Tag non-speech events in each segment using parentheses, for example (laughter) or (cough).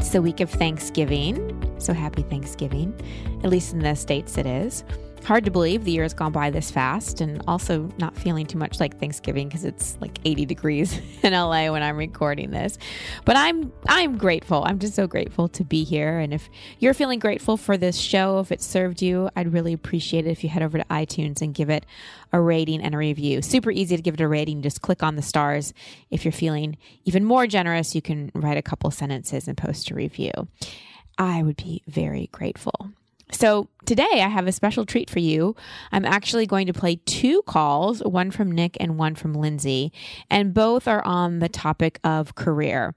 It's the week of Thanksgiving. So happy Thanksgiving. At least in the States, it is. Hard to believe the year has gone by this fast, and also not feeling too much like Thanksgiving because it's like 80 degrees (laughs) in LA when I'm recording this. But I'm I'm grateful. I'm just so grateful to be here. And if you're feeling grateful for this show, if it served you, I'd really appreciate it if you head over to iTunes and give it a rating and a review. Super easy to give it a rating. Just click on the stars. If you're feeling even more generous, you can write a couple sentences and post a review. I would be very grateful. So today I have a special treat for you. I'm actually going to play two calls, one from Nick and one from Lindsay, and both are on the topic of career.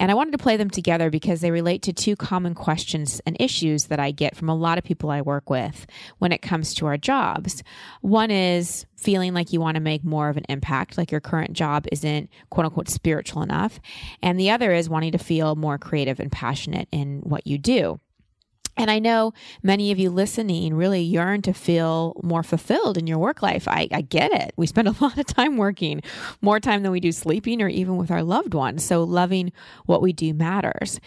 And I wanted to play them together because they relate to two common questions and issues that I get from a lot of people I work with when it comes to our jobs. One is feeling like you want to make more of an impact, like your current job isn't quote unquote spiritual enough. And the other is wanting to feel more creative and passionate in what you do. And I know many of you listening really yearn to feel more fulfilled in your work life. I, I, get it. We spend (laughs) a lot of time working, more time than we do sleeping or even with our loved ones. So loving what we do matters.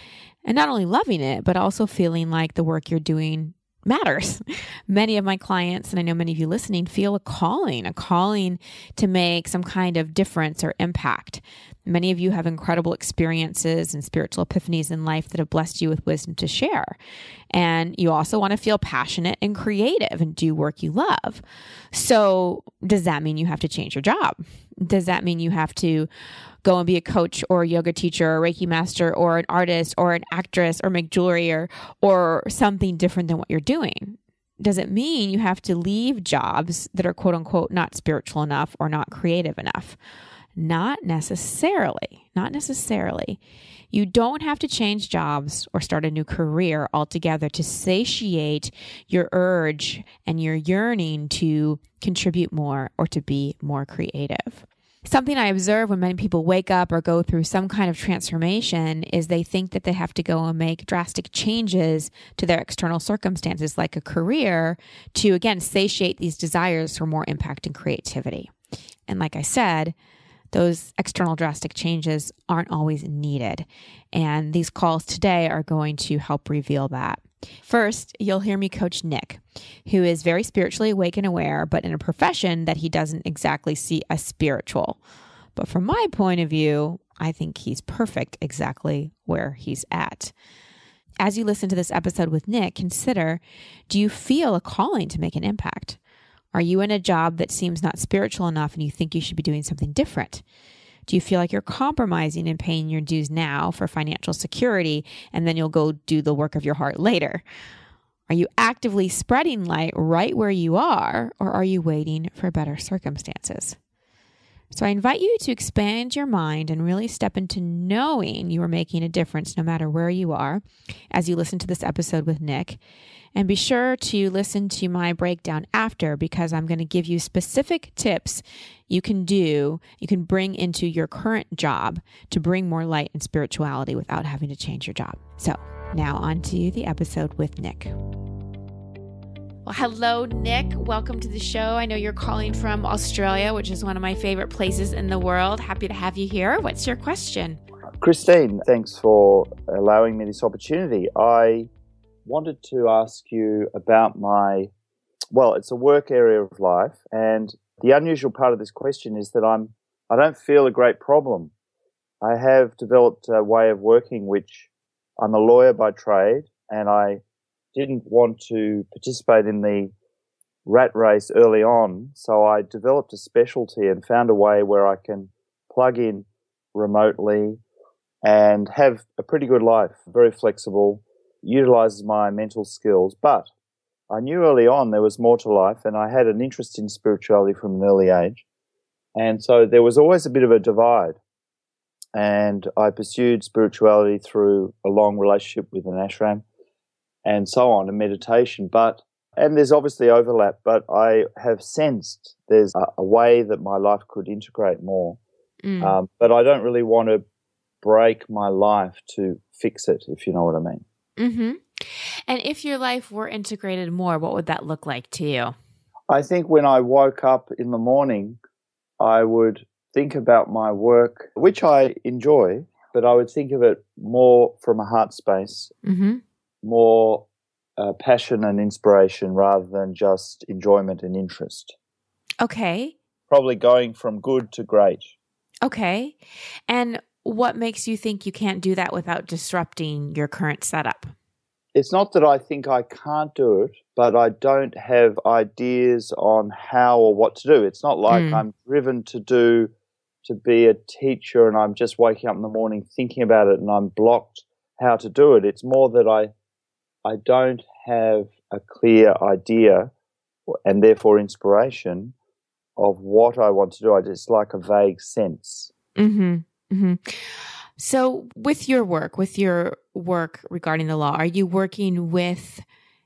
And not only loving it, but also feeling like the work you're doing matters. (laughs) Many of my clients, and I know many of you listening, feel a calling, a calling to make some kind of difference or impact. Many of you have incredible experiences and spiritual epiphanies in life that have blessed you with wisdom to share. And you also want to feel passionate and creative and do work you love. So, does that mean you have to change your job? Does that mean you have to go and be a coach or a yoga teacher or Reiki master or an artist or an actress or make jewelry or, or something different than what you're doing? Does it mean you have to leave jobs that are quote unquote not spiritual enough or not creative enough? Not necessarily. Not necessarily. You don't have to change jobs or start a new career altogether to satiate your urge and your yearning to contribute more or to be more creative. Something I observe when many people wake up or go through some kind of transformation is they think that they have to go and make drastic changes to their external circumstances, like a career, to again satiate these desires for more impact and creativity. And like I said, those external drastic changes aren't always needed. And these calls today are going to help reveal that. First, you'll hear me coach Nick, who is very spiritually awake and aware, but in a profession that he doesn't exactly see as spiritual. But from my point of view, I think he's perfect exactly where he's at. As you listen to this episode with Nick, consider do you feel a calling to make an impact? Are you in a job that seems not spiritual enough and you think you should be doing something different? Do you feel like you're compromising and paying your dues now for financial security and then you'll go do the work of your heart later? Are you actively spreading light right where you are or are you waiting for better circumstances? So I invite you to expand your mind and really step into knowing you are making a difference no matter where you are as you listen to this episode with Nick. And be sure to listen to my breakdown after because I'm going to give you specific tips you can do, you can bring into your current job to bring more light and spirituality without having to change your job. So now on to the episode with Nick. Well, hello, Nick. Welcome to the show. I know you're calling from Australia, which is one of my favorite places in the world. Happy to have you here. What's your question? Christine, thanks for allowing me this opportunity. I wanted to ask you about my, well, it's a work area of life. And the unusual part of this question is that I'm, I don't feel a great problem. I have developed a way of working which I'm a lawyer by trade and I didn't want to participate in the rat race early on, so I developed a specialty and found a way where I can plug in remotely and have a pretty good life, very flexible, utilizes my mental skills. But I knew early on there was more to life, and I had an interest in spirituality from an early age. And so there was always a bit of a divide. And I pursued spirituality through a long relationship with an ashram and so on, and meditation. But and there's obviously overlap, but I have sensed there's a, a way that my life could integrate more. Mm. Um, but I don't really want to break my life to fix it, if you know what I mean. Mm-hmm. And if your life were integrated more, what would that look like to you? I think when I woke up in the morning, I would think about my work, which I enjoy, but I would think of it more from a heart space, mm-hmm. More uh, passion and inspiration rather than just enjoyment and interest. Okay. Probably going from good to great. Okay. And what makes you think you can't do that without disrupting your current setup? It's not that I think I can't do it, but I don't have ideas on how or what to do. It's not like mm. I'm driven to do to be a teacher and I'm just waking up in the morning thinking about it and I'm blocked how to do it. It's more that I I don't have a clear idea and therefore inspiration of what I want to do. I just like a vague sense. Mm-hmm. Mm-hmm. So, with your work, with your work regarding the law, are you working with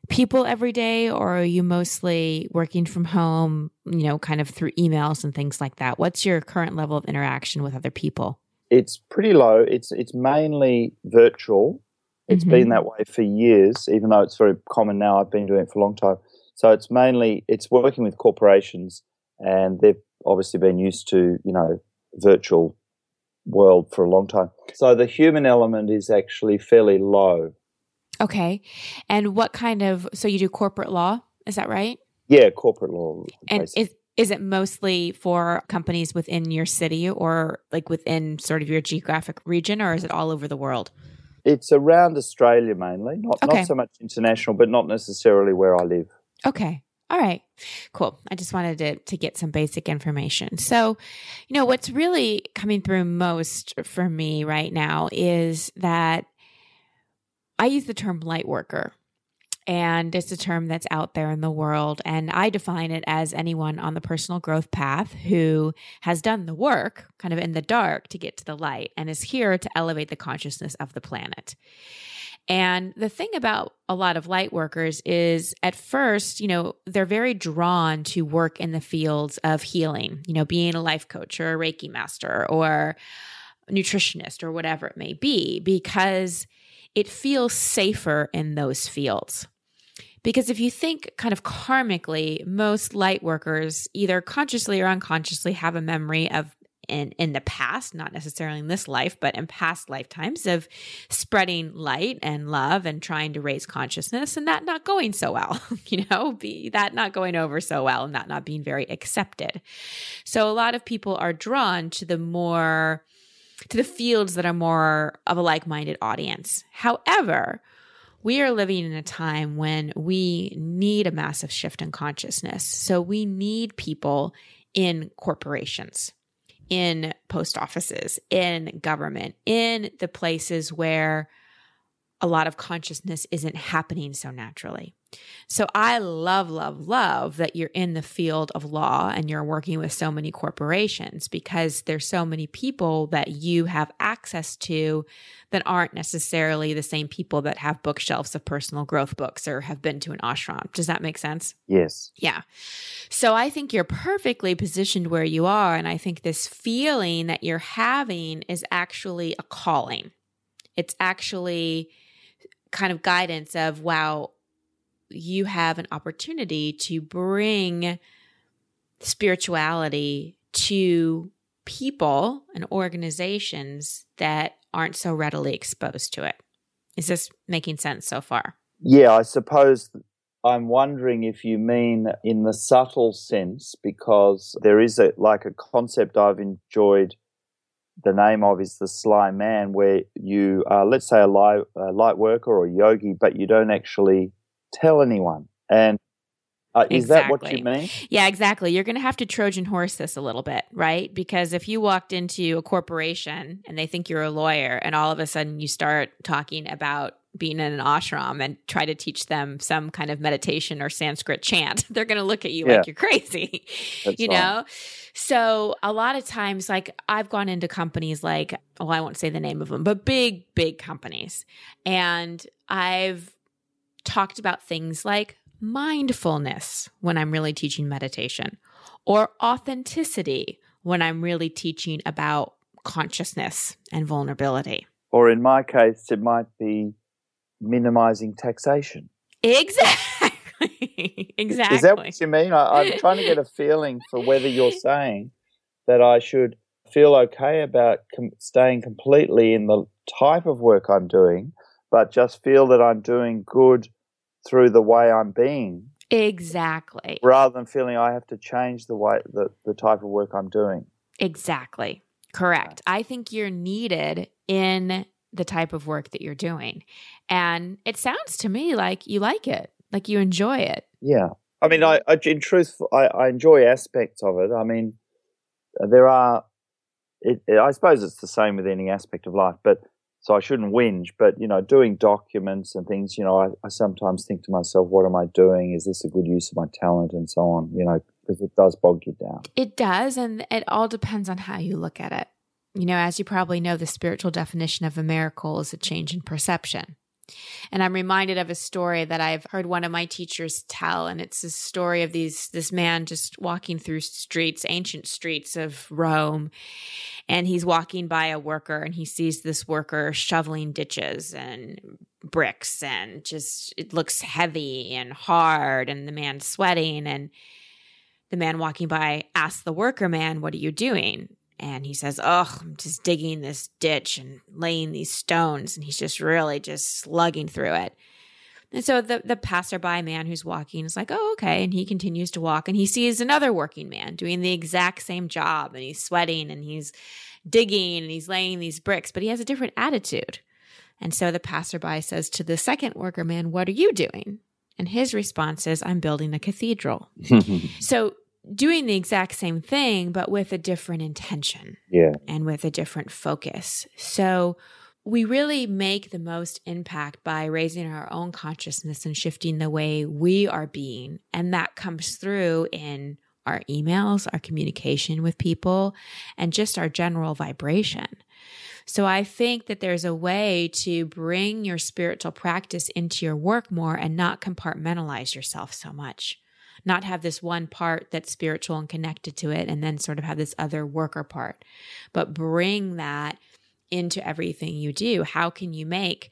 people every day or are you mostly working from home, you know, kind of through emails and things like that? What's your current level of interaction with other people? It's pretty low. It's it's mainly virtual. It's mm-hmm. been that way for years, even though it's very common now. I've been doing it for a long time. So it's mainly it's working with corporations, and they've obviously been used to you know virtual world for a long time. So the human element is actually fairly low. Okay, and what kind of so you do corporate law? Is that right? Yeah, corporate law. And is is it mostly for companies within your city or like within sort of your geographic region, or is it all over the world? It's around Australia mainly, not okay. not so much international, but not necessarily where I live. Okay. All right. Cool. I just wanted to to get some basic information. So, you know, what's really coming through most for me right now is that I use the term light worker and it's a term that's out there in the world. And I define it as anyone on the personal growth path who has done the work kind of in the dark to get to the light and is here to elevate the consciousness of the planet. And the thing about a lot of light workers is at first, you know, they're very drawn to work in the fields of healing, you know, being a life coach or a Reiki master or nutritionist or whatever it may be, because it feels safer in those fields. Because if you think kind of karmically, most light workers, either consciously or unconsciously, have a memory of in in the past, not necessarily in this life, but in past lifetimes of spreading light and love and trying to raise consciousness and that not going so well, (laughs) you know, be that not going over so well and that not being very accepted. So a lot of people are drawn to the more to the fields that are more of a like-minded audience. However, we are living in a time when we need a massive shift in consciousness. So we need people in corporations, in post offices, in government, in the places where a lot of consciousness isn't happening so naturally. So I love, love, love that you're in the field of law and you're working with so many corporations because there's so many people that you have access to that aren't necessarily the same people that have bookshelves of personal growth books or have been to an ashram. Does that make sense? Yes. Yeah. So I think you're perfectly positioned where you are. And I think this feeling that you're having is actually a calling. It's actually kind of guidance of, wow, you have an opportunity to bring spirituality to people and organizations that aren't so readily exposed to it. Is this making sense so far? Yeah, I suppose I'm wondering if you mean in the subtle sense, because there is a like a concept I've enjoyed. The name of is the sly man, where you are, let's say, a light, a light worker or a yogi, but you don't actually tell anyone. And uh, is exactly. that what you mean? Yeah, exactly. You're going to have to Trojan horse this a little bit, right? Because if you walked into a corporation and they think you're a lawyer, and all of a sudden you start talking about being in an ashram and try to teach them some kind of meditation or Sanskrit chant, (laughs) they're going to look at you yeah. like you're crazy, (laughs) That's you know? So a lot of times, like I've gone into companies like, well, I won't say the name of them, but big, big companies. And I've talked about things like mindfulness when I'm really teaching meditation or authenticity when I'm really teaching about consciousness and vulnerability. Or in my case, it might be minimizing taxation. Exactly. exactly. (laughs) Is that what you mean? I, I'm trying to get a (laughs) feeling for whether you're saying that I should feel okay about com- staying completely in the type of work I'm doing, but just feel that I'm doing good through the way I'm being. Exactly. Rather than feeling I have to change the way the, the type of work I'm doing. Exactly. Correct. I think you're needed in the type of work that you're doing. And it sounds to me like you like it, like you enjoy it. Yeah. I mean, I, I in truth, I, I enjoy aspects of it. I mean, there are, it, it, I suppose it's the same with any aspect of life, but so I shouldn't whinge. But, you know, doing documents and things, you know, I, I sometimes think to myself, what am I doing? Is this a good use of my talent and so on, you know, because it does bog you down. It does. And it all depends on how you look at it. You know, as you probably know, the spiritual definition of a miracle is a change in perception. And I'm reminded of a story that I've heard one of my teachers tell, and it's a story of these this man just walking through streets, ancient streets of Rome, and he's walking by a worker, and he sees this worker shoveling ditches and bricks, and just it looks heavy and hard, and the man's sweating, and the man walking by asks the worker man, "What are you doing?" And he says, "Oh, I'm just digging this ditch and laying these stones," and he's just really just slugging through it. And so the the passerby man who's walking is like, "Oh, okay," and he continues to walk, and he sees another working man doing the exact same job, and he's sweating and he's digging and he's laying these bricks, but he has a different attitude. And so the passerby says to the second worker man, "What are you doing?" And his response is, "I'm building a cathedral." (laughs) so doing the exact same thing, but with a different intention. Yeah. And with a different focus. So we really make the most impact by raising our own consciousness and shifting the way we are being. And that comes through in our emails, our communication with people, and just our general vibration. So I think that there's a way to bring your spiritual practice into your work more and not compartmentalize yourself so much not have this one part that's spiritual and connected to it and then sort of have this other worker part, but bring that into everything you do. How can you make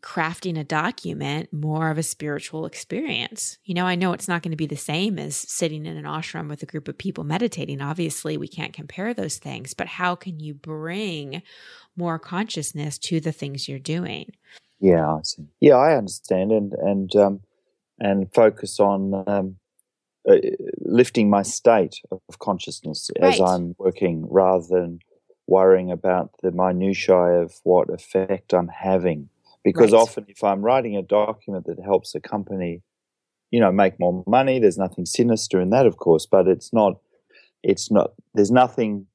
crafting a document more of a spiritual experience. You know, I know it's not going to be the same as sitting in an ashram with a group of people meditating. Obviously, we can't compare those things, but how can you bring more consciousness to the things you're doing? Yeah, I see. Yeah, I understand, and and um, and focus on um, uh, lifting my state of consciousness right. as I'm working rather than worrying about the minutiae of what effect I'm having. Because right. often, if I'm writing a document that helps a company, you know, make more money, there's nothing sinister in that, of course, but it's not, it's not, there's nothing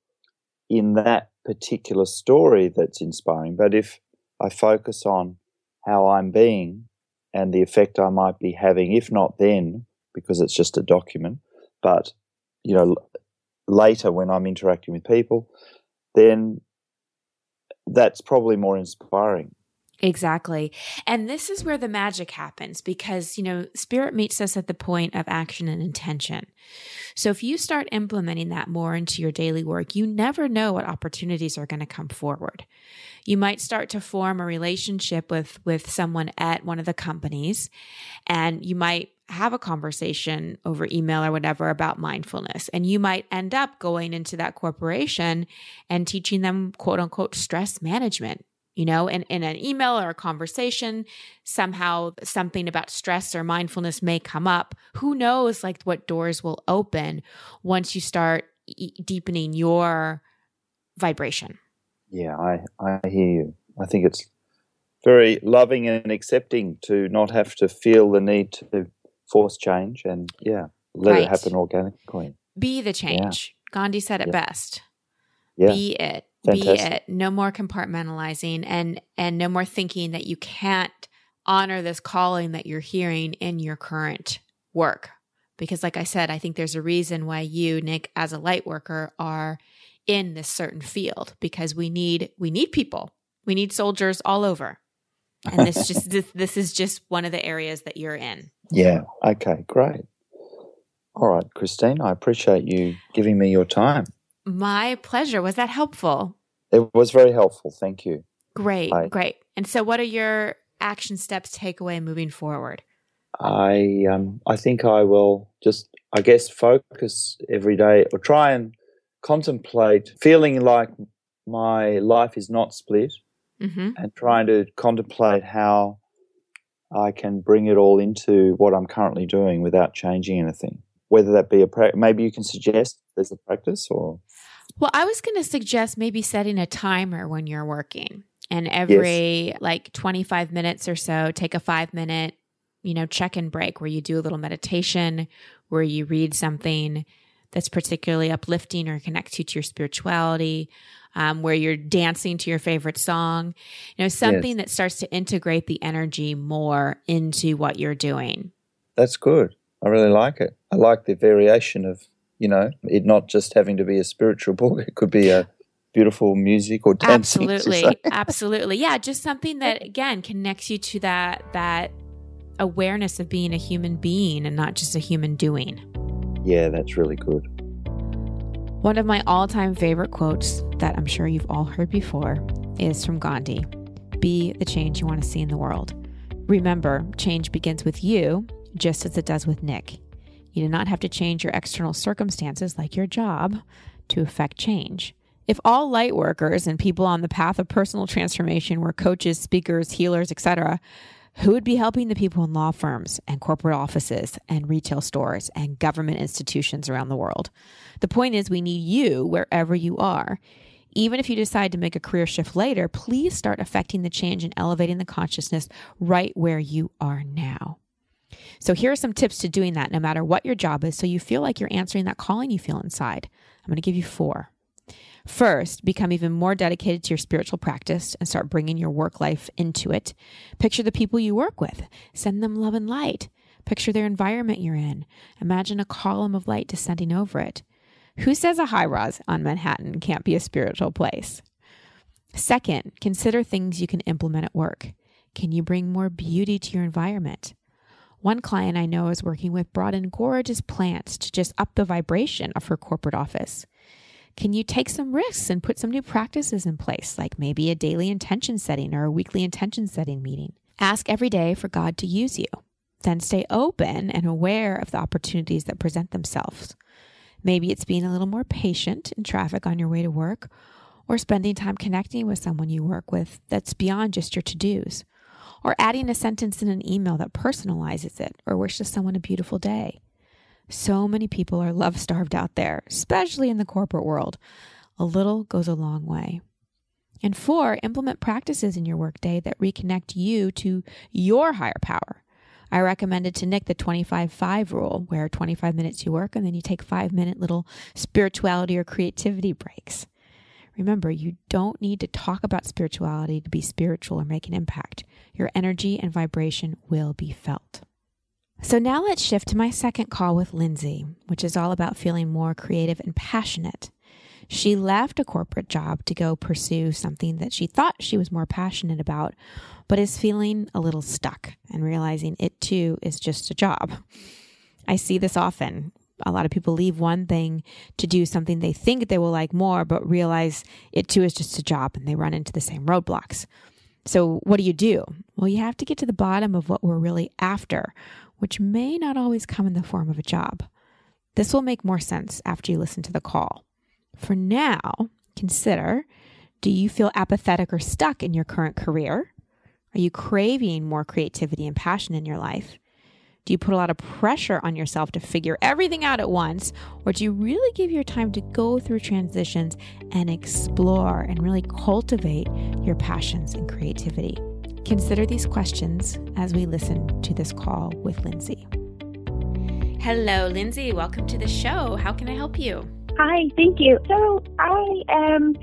in that particular story that's inspiring. But if I focus on how I'm being and the effect I might be having, if not then, because it's just a document, but you know, later when I'm interacting with people, then that's probably more inspiring. Exactly. And this is where the magic happens because, you know, spirit meets us at the point of action and intention. So if you start implementing that more into your daily work, you never know what opportunities are going to come forward. You might start to form a relationship with with someone at one of the companies and you might have a conversation over email or whatever about mindfulness. And you might end up going into that corporation and teaching them quote unquote stress management you know, in, in an email or a conversation, somehow something about stress or mindfulness may come up. Who knows, like, what doors will open once you start e- deepening your vibration? Yeah, I, I hear you. I think it's very loving and accepting to not have to feel the need to force change and, yeah, let right. it happen organically. Be the change. Yeah. Gandhi said it yeah. best. Yeah. Be it Fantastic. be it no more compartmentalizing and and no more thinking that you can't honor this calling that you're hearing in your current work because like i said i think there's a reason why you nick as a light worker are in this certain field because we need we need people we need soldiers all over and this (laughs) just this, this is just one of the areas that you're in. Yeah. Okay. Great. All right, Christine. I appreciate you giving me your time. My pleasure. Was that helpful? It was very helpful. Thank you. Great. Bye. Great. And so, what are your action steps, takeaway moving forward? I um, I think I will just I guess focus every day or try and contemplate feeling like my life is not split mm-hmm. and trying to contemplate how I can bring it all into what I'm currently doing without changing anything. Whether that be a pra- maybe you can suggest there's a practice or well, I was going to suggest maybe setting a timer when you're working and every yes. like 25 minutes or so take a 5 minute you know, check and break where you do a little meditation, where you read something that's particularly uplifting or connects you to your spirituality, um, where you're dancing to your favorite song, you know, something yes. that starts to integrate the energy more into what you're doing. That's good. I really like it. I like the variation of, you know, it not just having to be a spiritual (laughs) book, it could be a beautiful music or dancing. (laughs) Absolutely. Absolutely. Yeah. Just something that again connects you to that that awareness of being a human being and not just a human doing. Yeah, that's really good. One of my all time favorite quotes that I'm sure you've all heard before is from Gandhi Be the change you want to see in the world. Remember, change begins with you, just as it does with Nick. You do not have to change your external circumstances, like your job, to affect change. If all light workers and people on the path of personal transformation were coaches, speakers, healers, etc., who would be helping the people in law firms and corporate offices and retail stores and government institutions around the world? The point is, we need you wherever you are. Even if you decide to make a career shift later, please start affecting the change and elevating the consciousness right where you are now. So, here are some tips to doing that no matter what your job is, so you feel like you're answering that calling you feel inside. I'm going to give you four. First, become even more dedicated to your spiritual practice and start bringing your work life into it. Picture the people you work with, send them love and light. Picture their environment you're in. Imagine a column of light descending over it. Who says a high rise on Manhattan can't be a spiritual place? Second, consider things you can implement at work. Can you bring more beauty to your environment? One client I know is working with brought in gorgeous plants to just up the vibration of her corporate office. Can you take some risks and put some new practices in place, like maybe a daily intention setting or a weekly intention setting meeting? Ask every day for God to use you. Then stay open and aware of the opportunities that present themselves. Maybe it's being a little more patient in traffic on your way to work, or spending time connecting with someone you work with that's beyond just your to dos, or adding a sentence in an email that personalizes it or wishes someone a beautiful day. So many people are love starved out there, especially in the corporate world. A little goes a long way. And four, implement practices in your workday that reconnect you to your higher power. I recommended to Nick the 25 5 rule, where 25 minutes you work and then you take five minute little spirituality or creativity breaks. Remember, you don't need to talk about spirituality to be spiritual or make an impact. Your energy and vibration will be felt. So now let's shift to my second call with Lindsay, which is all about feeling more creative and passionate. She left a corporate job to go pursue something that she thought she was more passionate about, but is feeling a little stuck and realizing it too is just a job. I see this often. A lot of people leave one thing to do something they think they will like more, but realize it too is just a job and they run into the same roadblocks. So, what do you do? Well, you have to get to the bottom of what we're really after which may not always come in the form of a job. This will make more sense after you listen to the call. For now, consider do you feel apathetic or stuck in your current career? Are you craving more creativity and passion in your life? Do you put a lot of pressure on yourself to figure everything out at once? Or do you really give your time to go through transitions and explore and really cultivate your passions and creativity? Consider these questions as we listen to this call with Lindsay. Hello, Lindsay. Welcome to the show. How can I help you? Hi, thank you. So I am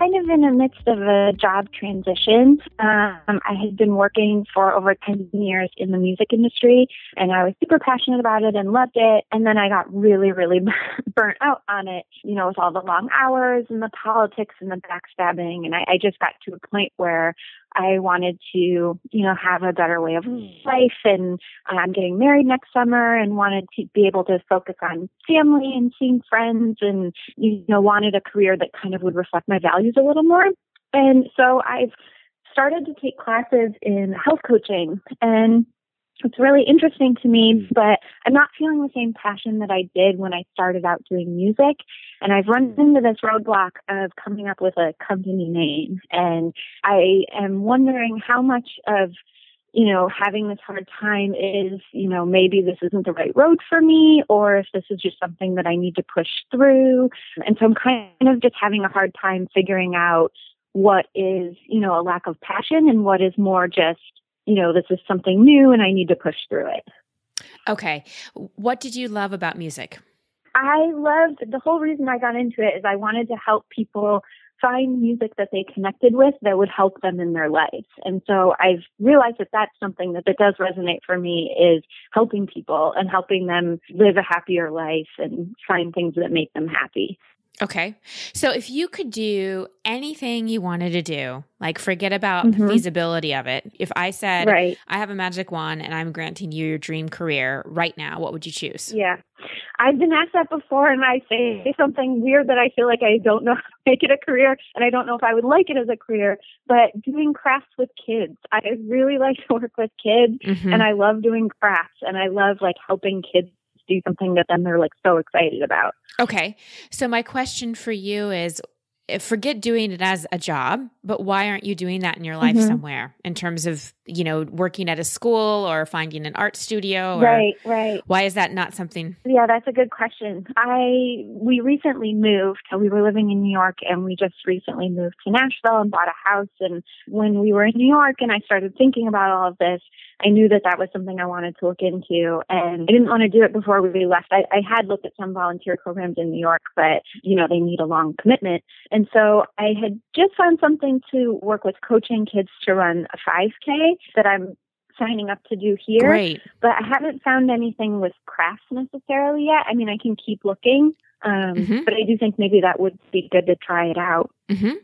kind of in the midst of a job transition. Um, I had been working for over 10 years in the music industry and I was super passionate about it and loved it. And then I got really, really (laughs) burnt out on it, you know, with all the long hours and the politics and the backstabbing. And I, I just got to a point where I wanted to, you know, have a better way of hmm. life and uh, I'm getting married next summer and wanted to be able to focus on family and seeing friends and, you know, wanted a career that kind of would reflect my values a little more. And so I've started to take classes in health coaching and it's really interesting to me, mm. but I'm not feeling the same passion that I did when I started out doing music. And I've run mm. into this roadblock of coming up with a company name. And I am wondering how much of you know, having this hard time is, you know, maybe this isn't the right road for me, or if this is just something that I need to push through. And so I'm kind of just having a hard time figuring out what is, you know, a lack of passion and what is more just you know, this is something new and I need to push through it. Okay. What did you love about music? I loved the whole reason I got into it is I wanted to help people find music that they connected with that would help them in their lives. And so I've realized that that's something that, that does resonate for me is helping people and helping them live a happier life and find things that make them happy. Okay. So if you could do anything you wanted to do, like forget about mm-hmm. the feasibility of it. If I said, right. I have a magic wand and I'm granting you your dream career right now, what would you choose? Yeah. I've been asked that before and I say something weird that I feel like I don't know (laughs) how to make it a career and I don't know if I would like it as a career, but doing crafts with kids. I really like to work with kids mm-hmm. and I love doing crafts and I love like helping kids do something that then they're like so excited about. Okay. So my question for you is forget doing it as a job, but why aren't you doing that in your life mm-hmm. somewhere in terms of, you know, working at a school or finding an art studio? right, right. Why is that not something? Yeah, that's a good question. I, we recently moved. We were living in New York and we just recently moved to Nashville and bought a house. And when we were in New York and I started thinking about all of this, I knew that that was something I wanted to look into. And I didn't want to do it before we left. I, I had looked at some volunteer programs in New York, but, you know, they need a long commitment. And so I had just found something to work with coaching kids to run a 5K that I'm signing up to do here. Great. But I haven't found anything with crafts necessarily yet. I mean, I can keep looking, um, mm-hmm. but I do think maybe that would be good to try it out. Mm-hmm.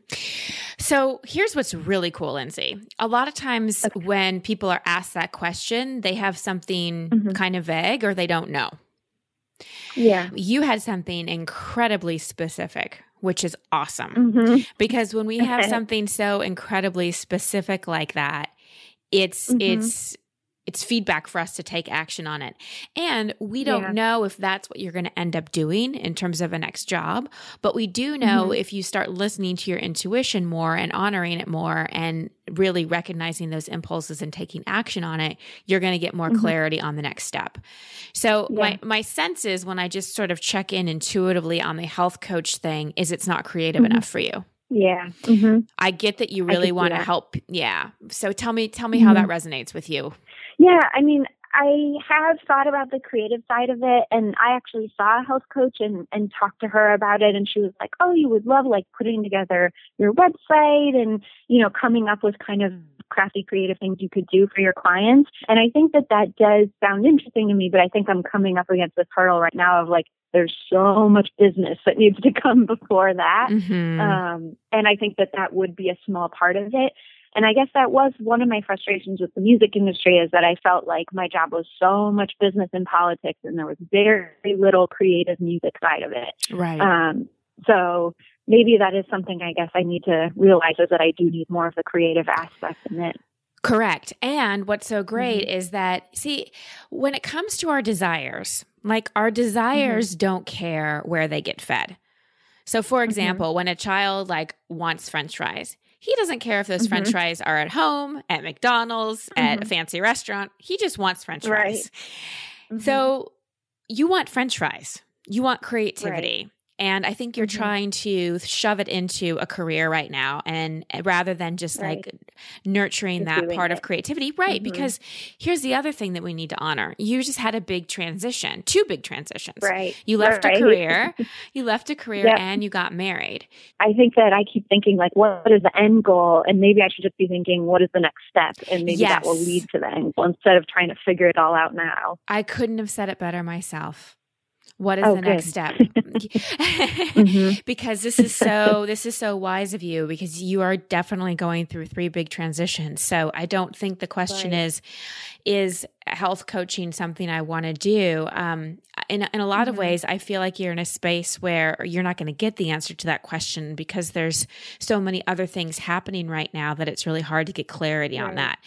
So here's what's really cool, Lindsay. A lot of times okay. when people are asked that question, they have something mm-hmm. kind of vague or they don't know. Yeah. You had something incredibly specific, which is awesome. Mm-hmm. Because when we have something so incredibly specific like that, it's mm-hmm. it's it's feedback for us to take action on it. And we don't yeah. know if that's what you're going to end up doing in terms of a next job, but we do know mm-hmm. if you start listening to your intuition more and honoring it more and really recognizing those impulses and taking action on it, you're going to get more mm-hmm. clarity on the next step. So yeah. my my sense is when I just sort of check in intuitively on the health coach thing is it's not creative mm-hmm. enough for you. Yeah. Mm-hmm. I get that you really want to help. Yeah. So tell me, tell me mm-hmm. how that resonates with you. Yeah. I mean, I have thought about the creative side of it and I actually saw a health coach and, and talked to her about it and she was like, Oh, you would love like putting together your website and, you know, coming up with kind of crafty creative things you could do for your clients. And I think that that does sound interesting to me, but I think I'm coming up against this hurdle right now of like, there's so much business that needs to (laughs) come before that. Mm-hmm. Um, and I think that that would be a small part of it. And I guess that was one of my frustrations with the music industry is that I felt like my job was so much business and politics and there was very little creative music side of it. Right. Um, so maybe that is something I guess I need to realize is that I do need more of the creative aspect in it. Correct. And what's so great mm-hmm. is that, see, when it comes to our desires, like our desires mm-hmm. don't care where they get fed. So, for mm-hmm. example, mm-hmm. when a child like wants French fries, he doesn't care if those mm-hmm. French fries are at home, at McDonald's, at a mm-hmm. fancy restaurant. He just wants French fries. Right. So, you want French fries. You want creativity. Right. And I think you're mm-hmm. trying to shove it into a career right now. And eh, rather than just right. like nurturing just that part it. of creativity, right? Mm-hmm. Because here's the other thing that we need to honor you just had a big transition, two big transitions. Right. You left right. a career, (laughs) you left a career, yep. and you got married. I think that I keep thinking, like, what is the end goal? And maybe I should just be thinking, what is the next step? And maybe yes. that will lead to the end goal instead of trying to figure it all out now. I couldn't have said it better myself. What is Oh, the next good. step? (laughs) (laughs) Mhm. because this is (laughs) so this is so wise of you because you are definitely going through three big transitions. So I don't think the question Right. is is health coaching something I want to do? Um, in in a lot of Mhm. ways, I feel like you're in a space where you're not going to get the answer to that question because there's so many other things happening right now that it's really hard to get clarity on that.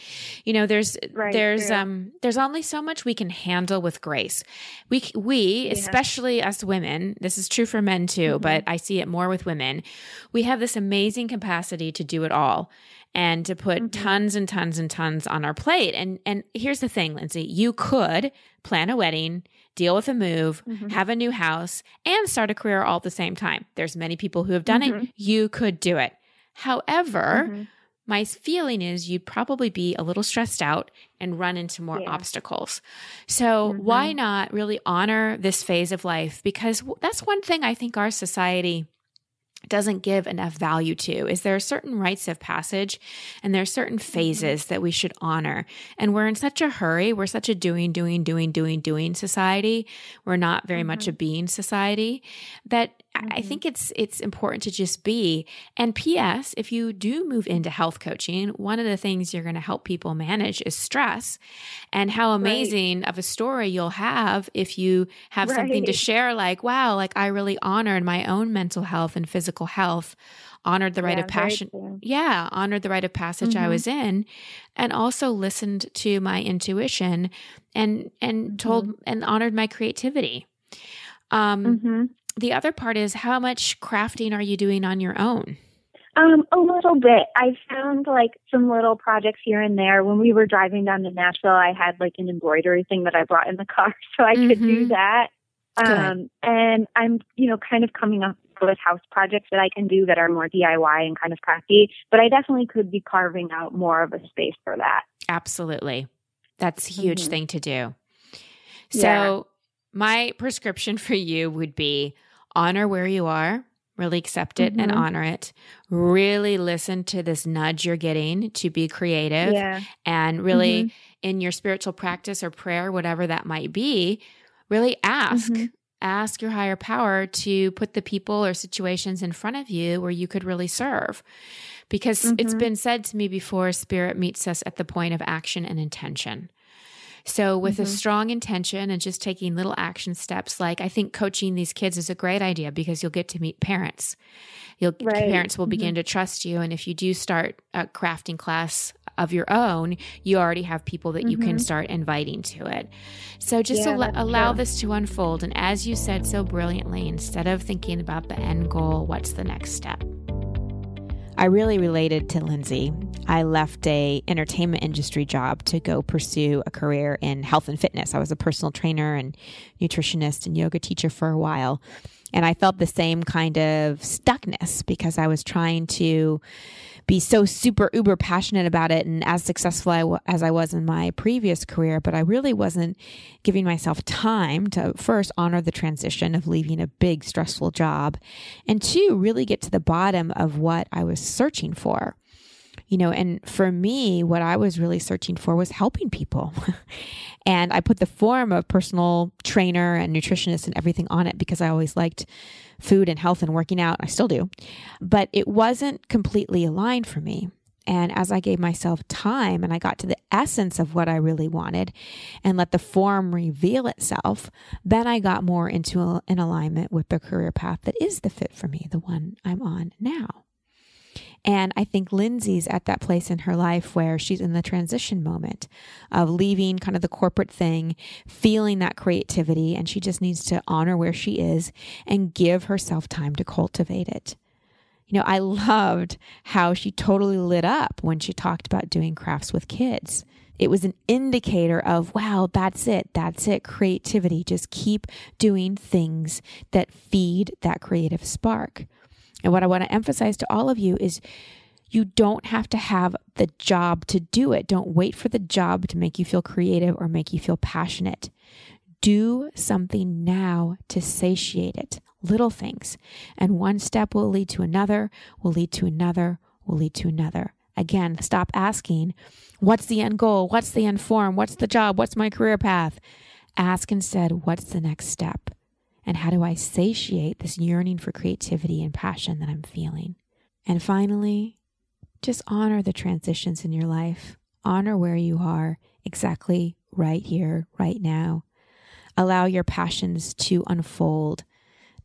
You know, there's Right, there's um there's only so much we can handle with grace. We we Yeah. especially us women, this is true for men too, Mhm. but I see it more with women. We have this amazing capacity to do it all and to put Mhm. tons and tons and tons on our plate. And and here's the thing, Lindsay, you could plan a wedding, deal with a move, Mhm. have a new house, and start a career all at the same time. There's many people who have done it. Mhm. You could do it. However, Mhm. my feeling is you'd probably be a little stressed out and run into more Yeah. obstacles. So, Mhm. why not really honor this phase of life? Because that's one thing I think our society doesn't give enough value to is there are certain rites of passage and there are certain mm-hmm. phases that we should honor. And we're in such a hurry. We're such a doing doing doing doing doing society. We're not very much mm-hmm. a being society that I- I think it's it's important to just be. And P.S. If you do move into health coaching, one of the things you're going to help people manage is stress, and how amazing of a story you'll have if you have something to share. Like, wow, like I really honored my own mental health and physical health, honored the rite Yeah, of very passion. Yeah, honored the rite of passage I Mhm. was in, and also listened to my intuition, and and Mhm. told and honored my creativity. Um, Mhm. The other part is how much crafting are you doing on your own? Um, a little bit. I found like some little projects here and there. When we were driving down to Nashville, I had like an embroidery thing that I brought in the car, (laughs) so I could do Mhm. that. Um, and I'm, you know, kind of coming up with house projects that I can do that are more DIY and kind of crafty. But I definitely could be carving out more of a space for that. Absolutely. That's a huge Mhm. thing to do. So, Yeah. my prescription (laughs) for you would be honor where you are, really accept it and Mhm. honor it. Really listen to this nudge you're getting to be creative Yeah. and really Mhm. in your spiritual practice or prayer, whatever that might be, really ask. Mhm. Ask your higher power to put the people or situations in front of you where you could really serve. Because it's Mhm. been said to me before spirit meets us at the point of action and intention. So, with a Mhm. strong intention and just taking little action steps, like I think coaching these kids is a great idea because you'll get to meet parents. You'll Right. parents will Mhm. begin to trust you, and if you do start a crafting class of your own, you already have people that you can Mhm. start inviting to it. So, just Yeah, al- allow true. this to unfold. And as you said so brilliantly, instead of thinking about the end goal, what's the next step? I really related to Lindsay. I left a entertainment industry job to go pursue a career in health and fitness. I was a personal trainer and nutritionist and yoga teacher for a while. And I felt the same kind of stuckness because I was trying to be so super uber passionate about it and as successful as I was in my previous career, but I really wasn't giving myself time to first honor the transition of leaving a big stressful job and two, really get to the bottom of what I was searching for. You know, and for me, what I was really searching for was helping people. (laughs) and I put the form of personal trainer and nutritionist and everything on it because I always liked food and health and working out. I still do. But it wasn't completely aligned for me. And as I gave myself time and I got to the essence of what I really wanted and let the form reveal itself, then I got more into an alignment with the career path that is the fit for me, the one I'm on now. And I think Lindsay's at that place in her life where she's in the transition moment of leaving kind of the corporate thing, feeling that creativity, and she just needs to honor where she is and give herself time to cultivate it. You know, I loved how she totally lit up when she talked about doing crafts with kids. It was an indicator of, wow, that's it. That's it. Creativity. Just keep doing things that feed that creative spark. And what I want to emphasize to all of you is you don't have to have the job to do it. Don't wait for the job to make you feel creative or make you feel passionate. Do something now to satiate it. Little things. And one step will lead to another, will lead to another, will lead to another. Again, stop asking, what's the end goal? What's the end form? What's the job? What's my career path? Ask instead, what's the next step? And how do I satiate this yearning for creativity and passion that I'm feeling? And finally, just honor the transitions in your life. Honor where you are exactly right here, right now. Allow your passions to unfold.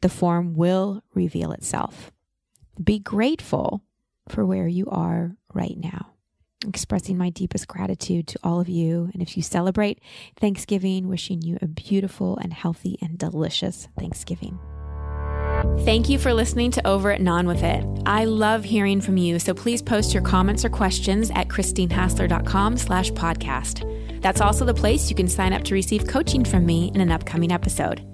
The form will reveal itself. Be grateful for where you are right now. Expressing my deepest gratitude to all of you. And if you celebrate Thanksgiving, wishing you a beautiful and healthy and delicious Thanksgiving. Thank you for listening to Over It and On With It. I love hearing from you, so please post your comments or questions at christinehassler.com slash podcast. That's also the place you can sign up to receive coaching from me in an upcoming episode.